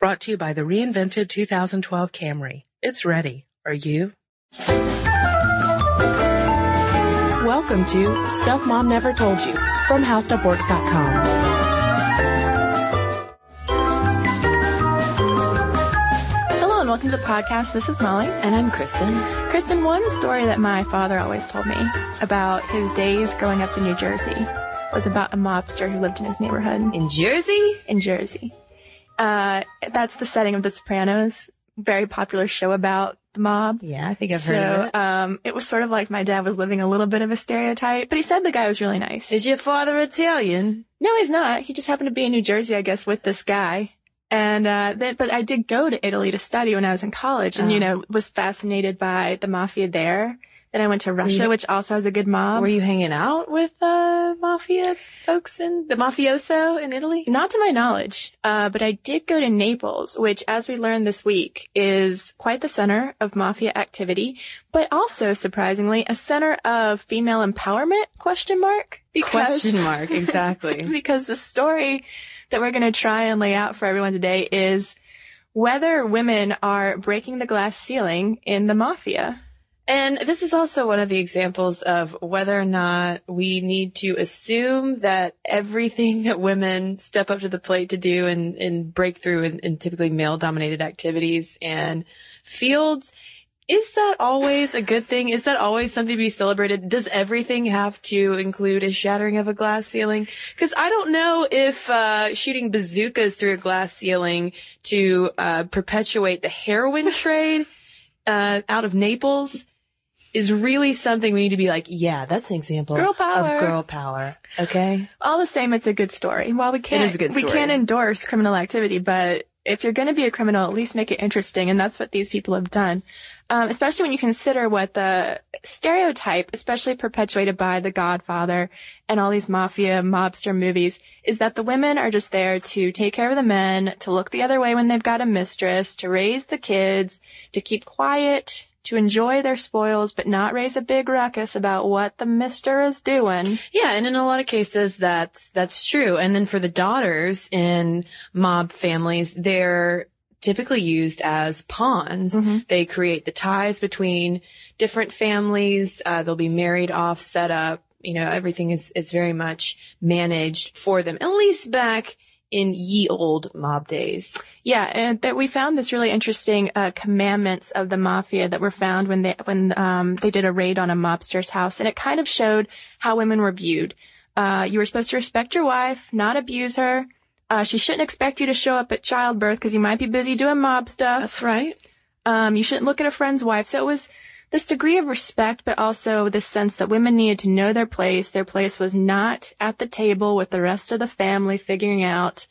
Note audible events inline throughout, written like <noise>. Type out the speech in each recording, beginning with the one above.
Brought to you by the reinvented 2012 Camry. It's ready. Are you? Welcome to Stuff Mom Never Told You from HowStuffWorks.com. Hello and welcome to the podcast. This is Molly. And I'm Cristen. Cristen, one story that my father always told me about his days growing up in New Jersey was about a mobster who lived in his neighborhood In Jersey? in Jersey. Uh, that's the setting of The Sopranos, very popular show about the mob. Yeah, I think I've so, heard of it. um, it was sort of like my dad was living a little bit of a stereotype, but he said the guy was really nice. Is your father Italian? No, he's not. He just happened to be in New Jersey, I guess, with this guy. And, uh, then, but I did go to Italy to study when I was in college and, you Oh. know, was fascinated by the mafia there. Then I went to Russia, you- which also has a good mob. Were you hanging out with uh, mafia folks in the mafioso in Italy? Not to my knowledge, uh, but I did go to Naples, which, as we learned this week, is quite the center of mafia activity, but also, surprisingly, a center of female empowerment, question mark? Question <laughs> mark, exactly. because the story that we're going to try and lay out for everyone today is whether women are breaking the glass ceiling in the mafia. And this is also one of the examples of whether or not we need to assume that everything that women step up to the plate to do and, and break through in, in typically male dominated activities and fields is that always a good thing? Is that always something to be celebrated? Does everything have to include a shattering of a glass ceiling? Because I don't know if uh, shooting bazookas through a glass ceiling to uh, perpetuate the heroin <laughs> trade uh, out of Naples is really something we need to be like, yeah, that's an example Girl of girl power. Okay. All the same, it's a good story. While we can't, is a good we can't endorse criminal activity, but if you're going to be a criminal, at least make it interesting, and that's what these people have done. Um, especially when you consider what the stereotype, especially perpetuated by The Godfather and all these mafia mobster movies, is that the women are just there to take care of the men, to look the other way when they've got a mistress, to raise the kids, to keep quiet, to enjoy their spoils, but not raise a big ruckus about what the mister is doing. Yeah, and in a lot of cases that's that's true. And then for the daughters in mob families, they're typically used as pawns. They create the ties between different families. Uh, they'll be married off, set up. You know, everything is is very much managed for them. At least back in ye old mob days. Yeah, and that we found this really interesting uh, commandments of the mafia that were found when they when um, they did a raid on a mobster's house, and it kind of showed how women were viewed. Uh, you were supposed to respect your wife, not abuse her. Uh, she shouldn't expect you to show up at childbirth because you might be busy doing mob stuff. That's right. Um, you shouldn't look at a friend's wife. So it was this degree of respect, but also this sense that women needed to know their place. Their place was not at the table with the rest of the family figuring out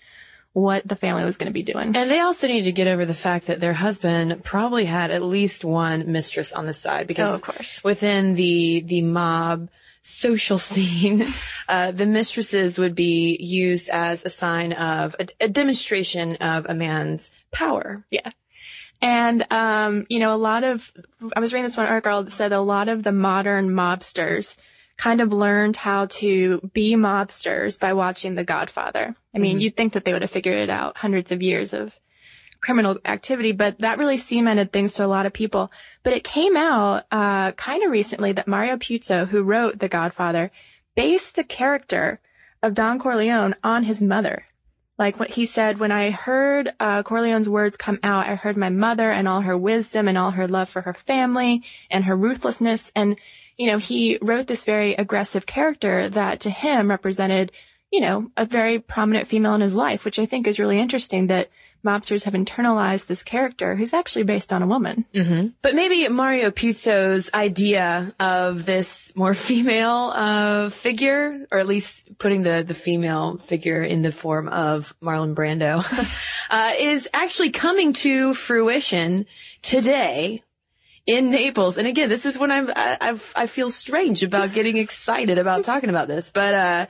what the family was going to be doing. And they also need to get over the fact that their husband probably had at least one mistress on the side because Oh, of course. within the the mob social <laughs> scene, uh, the mistresses would be used as a sign of a, a demonstration of a man's power. Yeah. And, um, you know, a lot of, I was reading this one article that said a lot of the modern mobsters kind of learned how to be mobsters by watching The Godfather. I mean, you'd think that they would have figured it out hundreds of years of criminal activity, but that really cemented things to a lot of people. But it came out, uh, kind of recently that Mario Puzo, who wrote The Godfather, based the character of Don Corleone on his mother. Like what he said, when I heard uh, Corleone's words come out, I heard my mother and all her wisdom and all her love for her family and her ruthlessness. And, you know, he wrote this very aggressive character that to him represented, you know, a very prominent female in his life, which I think is really interesting that mobsters have internalized this character who's actually based on a woman. But maybe Mario Puzo's idea of this more <laughs> female uh, figure, or at least putting the, the female figure in the form of Marlon Brando, <laughs> uh, is actually coming to fruition today in Naples. And again, this is when I'm, I, I've, I feel strange about getting <laughs> excited about talking about this, but, uh,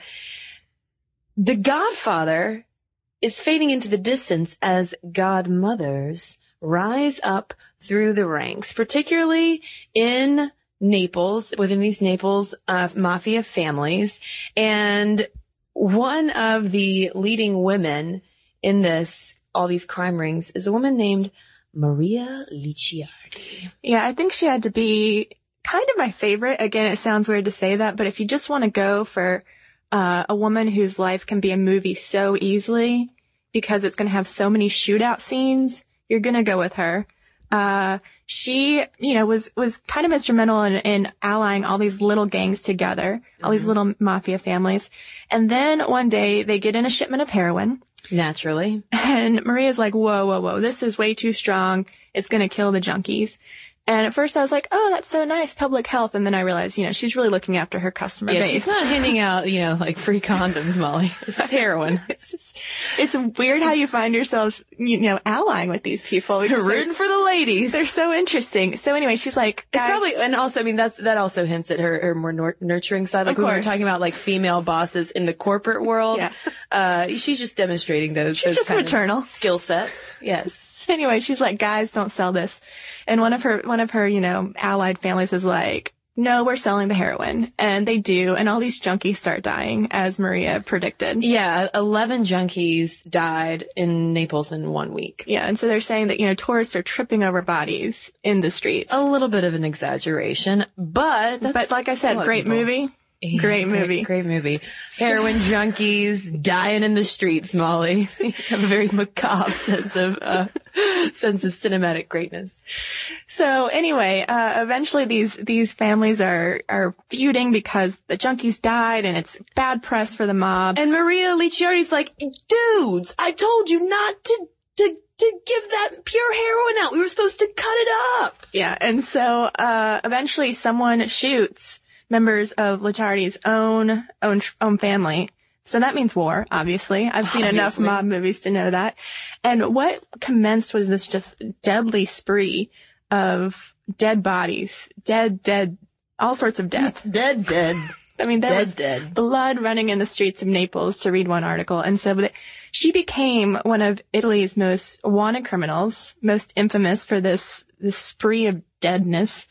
The Godfather is fading into the distance as godmothers rise up through the ranks, particularly in Naples, within these Naples uh, mafia families. And one of the leading women in this all these crime rings is a woman named Maria Licciardi. Yeah, I think she had to be kind of my favorite. Again, it sounds weird to say that, but if you just want to go for uh, a woman whose life can be a movie so easily because it's going to have so many shootout scenes, you're going to go with her. Uh, she, you know, was, was kind of instrumental in, in allying all these little gangs together, all these little mafia families. And then one day they get in a shipment of heroin Naturally. and Maria's like, whoa, whoa, whoa, this is way too strong. It's going to kill the junkies. And at first I was like, oh, that's so nice, public health. And then I realized, you know, she's really looking after her customer Yeah, base. she's not handing out, you know, like free condoms, Molly. This is <laughs> heroin. It's just, it's weird how you find yourselves, you know, allying with these people. they're- Rooting for the ladies. They're so interesting. So anyway, she's like, It's probably, and also, I mean, that's, that also hints at her, her more nur- nurturing side. Like we were talking about like female bosses in the corporate world. Yeah. Uh, she's just demonstrating those, She's those just maternal. skill sets. Yes. <laughs> anyway, she's like, guys, don't sell this. And one of her, one of her, you know, allied families is like, no, we're selling the heroin. And they do. And all these junkies start dying as Maria predicted. Yeah. 11 junkies died in Naples in one week. Yeah. And so they're saying that, you know, tourists are tripping over bodies in the streets. A little bit of an exaggeration, but that's but like I said, great people. movie. Yeah, great movie. Great movie. Heroin junkies dying in the streets, Molly. <laughs> You have a very macabre <laughs> sense of, uh, sense of cinematic greatness. So anyway, uh, eventually these, these families are, are feuding because the junkies died and it's bad press for the mob. And Maria Licciardi's like, dudes, I told you not to, to, to give that pure heroin out. We were supposed to cut it up. Yeah, and so uh, eventually someone shoots members of Licciardi's own own own family. So that means war, obviously. I've seen enough mob movies to know that. And what commenced was this just deadly spree of dead bodies, dead, dead, all sorts of death. <laughs> Dead, dead, I mean, there dead, was dead. blood running in the streets of Naples to read one article. And so she became one of Italy's most wanted criminals, most infamous for this, this spree of deadness.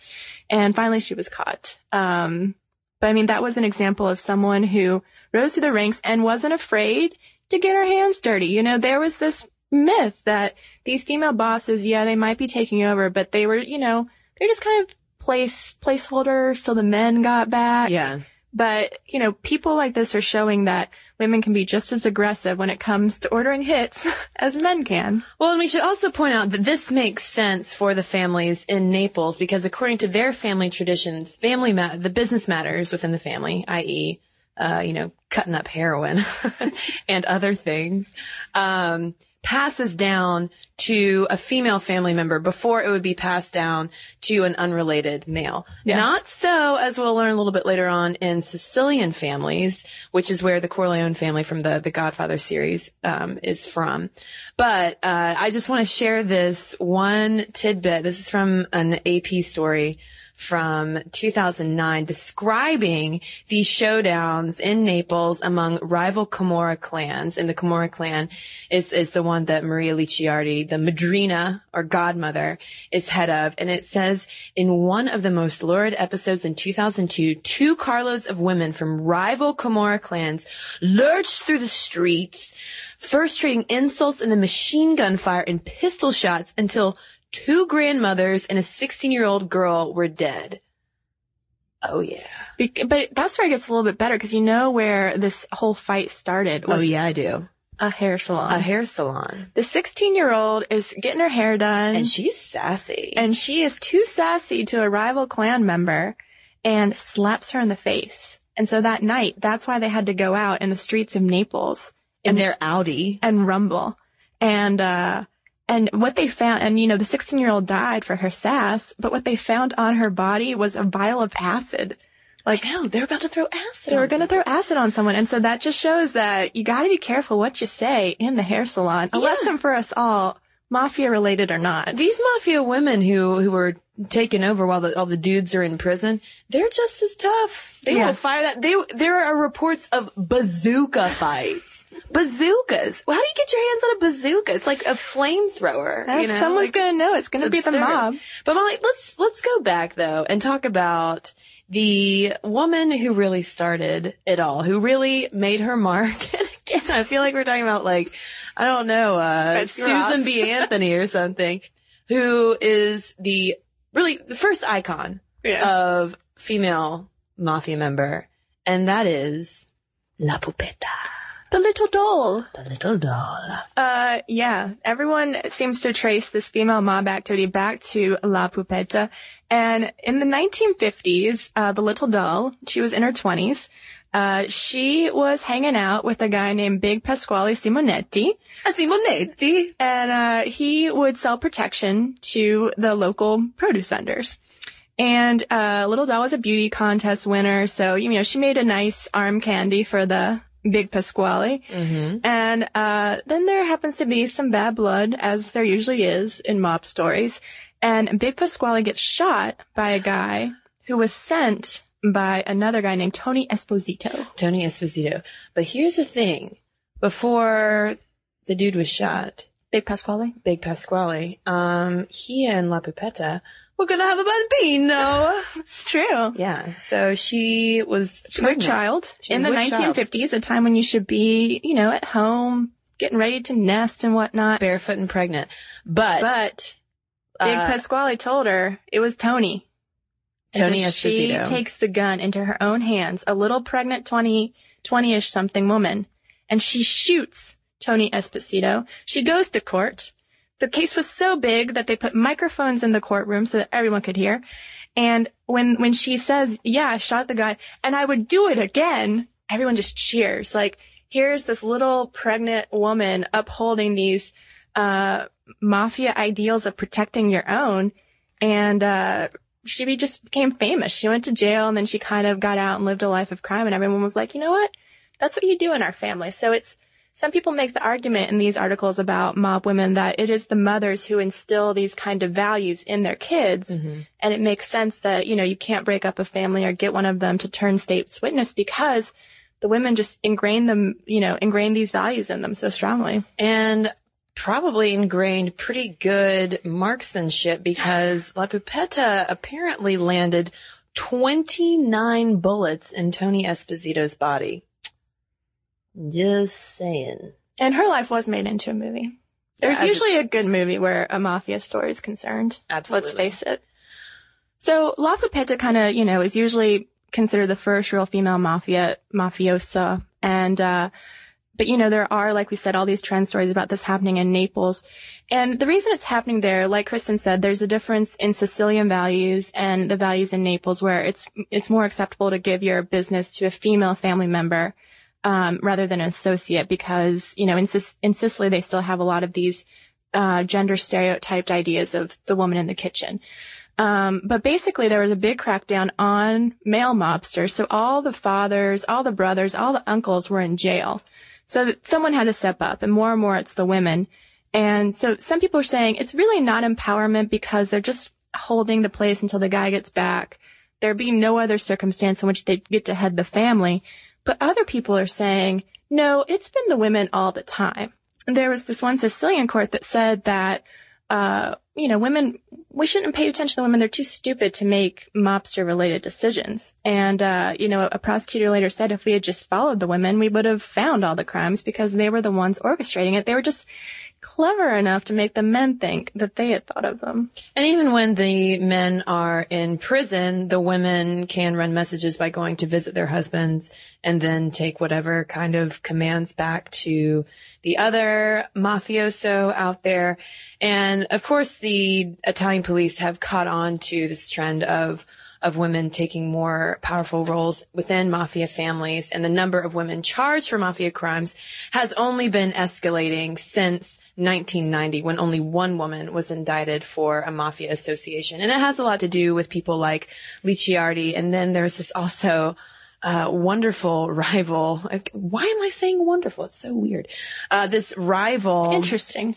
And finally she was caught. Um, but I mean, that was an example of someone who rose through the ranks and wasn't afraid to get her hands dirty. You know, there was this myth that these female bosses, yeah, they might be taking over, but they were, you know, they're just kind of place, placeholders till the men got back. Yeah. But, you know, people like this are showing that women can be just as aggressive when it comes to ordering hits <laughs> as men can. Well, and we should also point out that this makes sense for the families in Naples because according to their family tradition, family ma- the business matters within the family, i.e., uh, you know, cutting up heroin <laughs> and other things, um, passes down to a female family member before it would be passed down to an unrelated male. Not so, as we'll learn a little bit later on in Sicilian families, which is where the Corleone family from the, the Godfather series, um, is from. But, uh, I just want to share this one tidbit. This is from an AP story from 2009 describing these showdowns in Naples among rival Camorra clans. And the Camorra clan is, is the one that Maria Licciardi, the Madrina or godmother is head of. And it says in one of the most lurid episodes in 2002, two carloads of women from rival Camorra clans lurched through the streets, first trading insults and then machine gun fire and pistol shots until two grandmothers and a 16 year old girl were dead. Oh yeah. Bec- but that's where it gets a little bit better because you know where this whole fight started was Oh yeah, I do. a hair salon. A hair salon. the 16 year old is getting her hair done And she's sassy. and she is too sassy to a rival clan member and slaps her in the face. And so that night, that's why they had to go out in the streets of Naples in their Audi. and rumble. And, uh, and what they found, and you know, the 16 year old died for her sass, but what they found on her body was a vial of acid. Like, No, they're about to throw acid. they were going to throw acid on someone. And so that just shows that you got to be careful what you say in the hair salon. A Yeah. lesson for us all, mafia related or not. These mafia women who who were taken over while the, all the dudes are in prison, they're just as tough. They Yeah. will fire that. They there are reports of bazooka fights. Bazookas. Well, how do you get your hands on a bazooka? It's like a flamethrower. You know, someone's like- to know it's going to be the mob. But Molly, let's let's go back though and talk about the woman who really started it all, who really made her mark. And <laughs> again, I feel like we're talking about like, I don't know, uh, Susan B. Anthony or something, who is the really the first icon Yeah. of female mafia member. And that is La Pupetta, the little doll. the little doll. Uh, yeah. Everyone seems to trace this female mob activity back to La Pupetta. And in the 1950s, uh, the little doll, she was in her 20s. Uh, she was hanging out with a guy named Big Pasquale Simonetti. A Simonetti. and uh, he would sell protection to the local produce vendors. And uh, Little Doll was a beauty contest winner, so you know she made a nice arm candy for the big Pasquale. Mm-hmm. And uh, then there happens to be some bad blood, as there usually is in mob stories. And Big Pasquale gets shot by a guy who was sent by another guy named Tony Esposito. Tony Esposito. But here's the thing. Before the dude was shot, Big Pasquale? Big Pasquale, um, he and La Pupetta were gonna have a bambino. <laughs> It's true. yeah. So she was a child She in the was a child. 1950s, a time when you should be, you know, at home, getting ready to nest and whatnot. barefoot and pregnant. But, But Big uh, Pasquale told her it was Tony. Tony so she Esposito. takes the gun into her own hands, a little pregnant 20, 20-ish something woman, and she shoots Tony Esposito. She goes to court. The case was so big that they put microphones in the courtroom so that everyone could hear. And when, when she says, yeah, I shot the guy and I would do it again, everyone just cheers. Like, here's this little pregnant woman upholding these, uh, mafia ideals of protecting your own. And, uh, she be- just became famous. She went to jail and then she kind of got out and lived a life of crime and everyone was like, you know what? That's what you do in our family. So it's, some people make the argument in these articles about mob women that it is the mothers who instill these kind of values in their kids. Mhm. And it makes sense that, you know, you can't break up a family or get one of them to turn state's witness because the women just ingrain them, you know, ingrain these values in them so strongly. and probably ingrained pretty good marksmanship because La Pupetta apparently landed 29 bullets in Tony Esposito's body. Just saying. And her life was made into a movie. There's as usually a good movie where a mafia story is concerned. Absolutely. Let's face it. So La Pupetta kind of, you know, is usually considered the first real female mafia mafiosa, and uh, but you know there are, like we said, all these trend stories about this happening in Naples, and the reason it's happening there, like Cristen said, there's a difference in Sicilian values and the values in Naples, where it's it's more acceptable to give your business to a female family member um, rather than an associate, because you know in in Sicily they still have a lot of these uh, gender stereotyped ideas of the woman in the kitchen. Um, but basically there was a big crackdown on male mobsters. So all the fathers, all the brothers, all the uncles were in jail. So someone had to step up and more and more it's the women. And so some people are saying it's really not empowerment because they're just holding the place until the guy gets back. There being no other circumstance in which they get to head the family. But other people are saying, no, it's been the women all the time. There was this one Sicilian court that said that, uh, you know, women, we shouldn't pay attention to women. They're too stupid to make mobster related decisions. And, uh, you know, a prosecutor later said if we had just followed the women, we would have found all the crimes because they were the ones orchestrating it. They were just clever enough to make the men think that they had thought of them. And even when the men are in prison, the women can run messages by going to visit their husbands and then take whatever kind of commands back to the other mafioso out there. And of course, the Italian police have caught on to this trend of of women taking more powerful roles within mafia families and the number of women charged for mafia crimes has only been escalating since 1990 when only one woman was indicted for a mafia association. And it has a lot to do with people like Licciardi. And then there's this also uh, wonderful <laughs> rival. Why am I saying wonderful? It's so weird. Uh, this rival Interesting.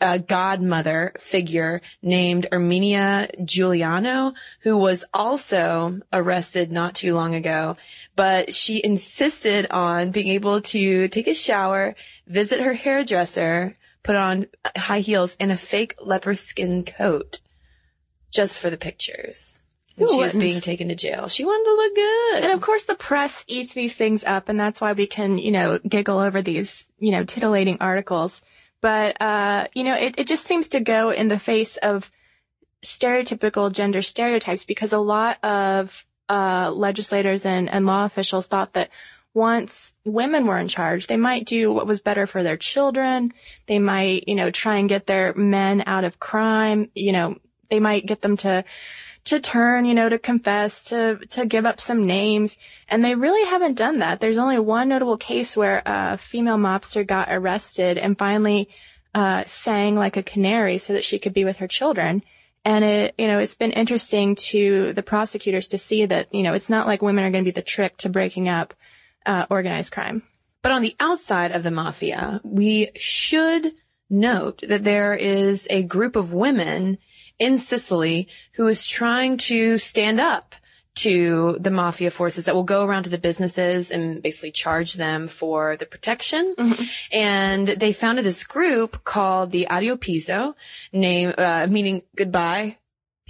A godmother figure named Erminia Giuliano, who was also arrested not too long ago, but she insisted on being able to take a shower, visit her hairdresser, put on high heels and a fake leopard skin coat just for the pictures. Who she was being taken to jail. She wanted to look good. And of course the press eats these things up and that's why we can, you know, giggle over these, you know, titillating articles. But, uh, you know, it, it just seems to go in the face of stereotypical gender stereotypes because a lot of, uh, legislators and, and law officials thought that once women were in charge, they might do what was better for their children. They might, you know, try and get their men out of crime. You know, they might get them to, to turn, you know, to confess, to, to give up some names. And they really haven't done that. There's only one notable case where a female mobster got arrested and finally, uh, sang like a canary so that she could be with her children. And it, you know, it's been interesting to the prosecutors to see that, you know, it's not like women are going to be the trick to breaking up, uh, organized crime. But on the outside of the mafia, we should note that there is a group of women in Sicily who is trying to stand up to the mafia forces that will go around to the businesses and basically charge them for the protection. And they founded this group called the Addio Pizzo, name, uh, meaning goodbye.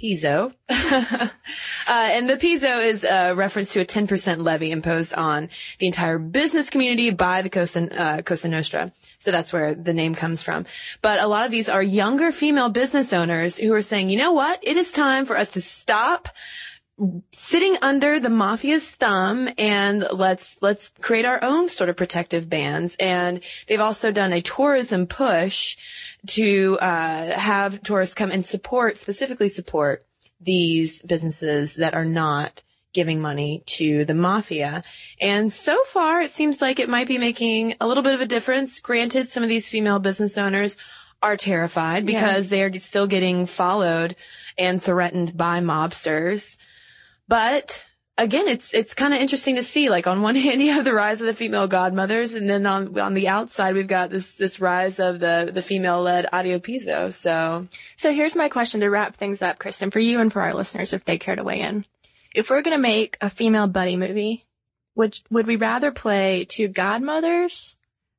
Pizzo. <laughs> uh, and the Pizzo is a reference to a 10% levy imposed on the entire business community by the Cosa, uh, Cosa Nostra. So that's where the name comes from. But a lot of these are younger female business owners who are saying, you know what? It is time for us to stop sitting under the mafia's thumb and let's let's create our own sort of protective bands. And they've also done a tourism push to uh, have tourists come and support specifically support these businesses that are not giving money to the mafia. And so far it seems like it might be making a little bit of a difference. Granted some of these female business owners are terrified because they are still getting followed and threatened by mobsters but again, it's it's kind of interesting to see. Like on one <laughs> hand, you have the rise of the female godmothers, and then on on the outside, we've got this this rise of the the female led Addio Pizzo. So So here's my question to wrap things up, Cristen, for you and for our listeners, if they care to weigh in. If we're going to make a female buddy movie, would, would we rather play two godmothers,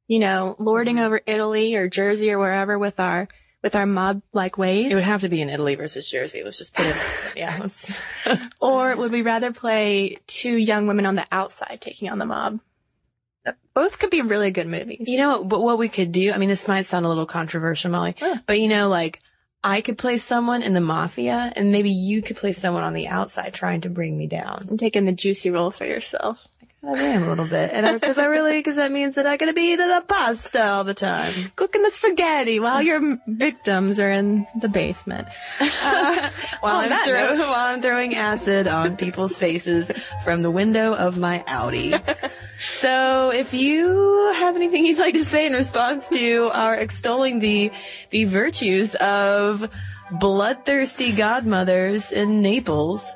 you know, lording mm-hmm. over Italy or Jersey or wherever with our, with our mob-like ways? it would have to be in Italy versus Jersey. Let's just put it. yeah. <laughs> Or would we rather play two young women on the outside taking on the mob? Both could be really good movies. you know, but what we could do. I mean, this might sound a little controversial, Molly, Huh. but you know, like. I could play someone in the mafia and maybe you could play someone on the outside trying to bring me down. I'm taking the juicy role for yourself. I am a little bit. And because I, really, because that means that I gotta be eating the pasta all the time. Cooking the spaghetti while your victims are in the basement. <laughs> While I'm, throw, while I'm throwing acid on people's faces from the window of my Audi. So if you have anything you'd like to say in response to our extolling the, the virtues of bloodthirsty godmothers in Naples,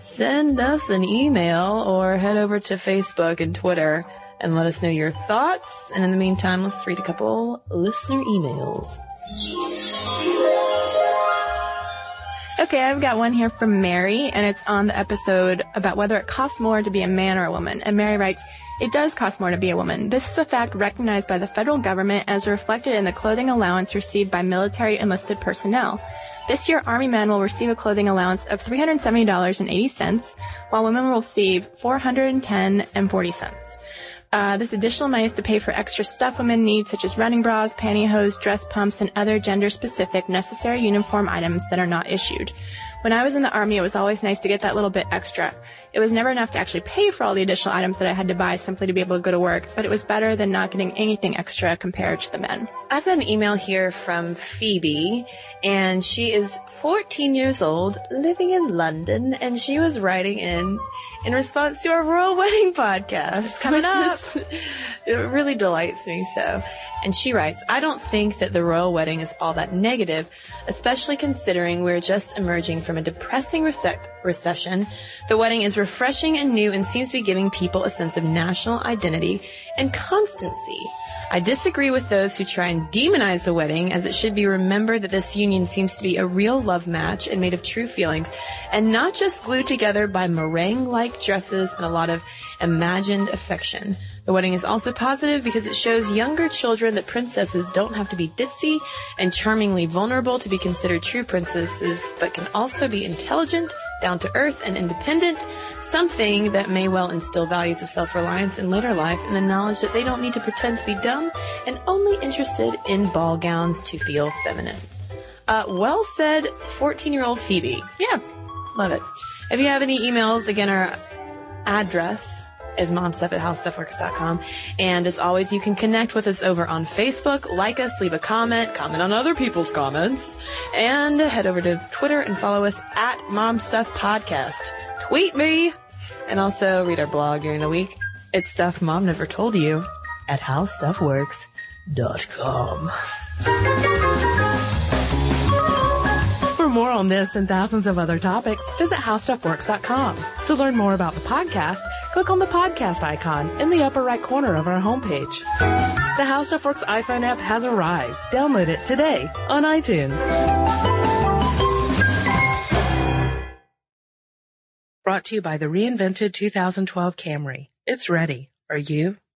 send us an email or head over to Facebook and Twitter and let us know your thoughts. And in the meantime, let's read a couple listener emails. Okay, I've got one here from Mary, and it's on the episode about whether it costs more to be a man or a woman. And Mary writes, it does cost more to be a woman. This is a fact recognized by the federal government as reflected in the clothing allowance received by military enlisted personnel. This year, Army men will receive a clothing allowance of $370.80, while women will receive $410.40. Uh, this additional money is to pay for extra stuff women need, such as running bras, pantyhose, dress pumps, and other gender-specific necessary uniform items that are not issued. When I was in the army, it was always nice to get that little bit extra. It was never enough to actually pay for all the additional items that I had to buy simply to be able to go to work, but it was better than not getting anything extra compared to the men. I've got an email here from Phoebe, and she is 14 years old, living in London, and she was writing in in response to our royal <laughs> wedding podcast. coming up. is- <laughs> it really delights me so. And she writes, I don't think that the royal wedding is all that negative, especially considering we're just emerging from a depressing rece- recession. The wedding is refreshing and new and seems to be giving people a sense of national identity and constancy. I disagree with those who try and demonize the wedding, as it should be remembered that this union seems to be a real love match and made of true feelings, and not just glued together by meringue-like dresses and a lot of imagined affection. The wedding is also positive because it shows younger children that princesses don't have to be ditzy and charmingly vulnerable to be considered true princesses, but can also be intelligent, down to earth and independent, something that may well instill values of self-reliance in later life and the knowledge that they don't need to pretend to be dumb and only interested in ball gowns to feel feminine. Uh, well said, 14 year old Phoebe. Yeah. Love it. If you have any emails, again, our address is momstuff at howstuffworks.com. And as always, you can connect with us over on Facebook, like us, leave a comment, comment on other people's comments, and head over to Twitter and follow us at momstuffpodcast. Tweet me! And also read our blog during the week. It's stuff mom never told you at howstuffworks.com. For more on this and thousands of other topics, visit howstuffworks.com. To learn more about the podcast, click on the podcast icon in the upper right corner of our homepage. The How Stuff Works iPhone app has arrived. Download it today on iTunes. Brought to you by the reinvented 2012 Camry. It's ready. Are you?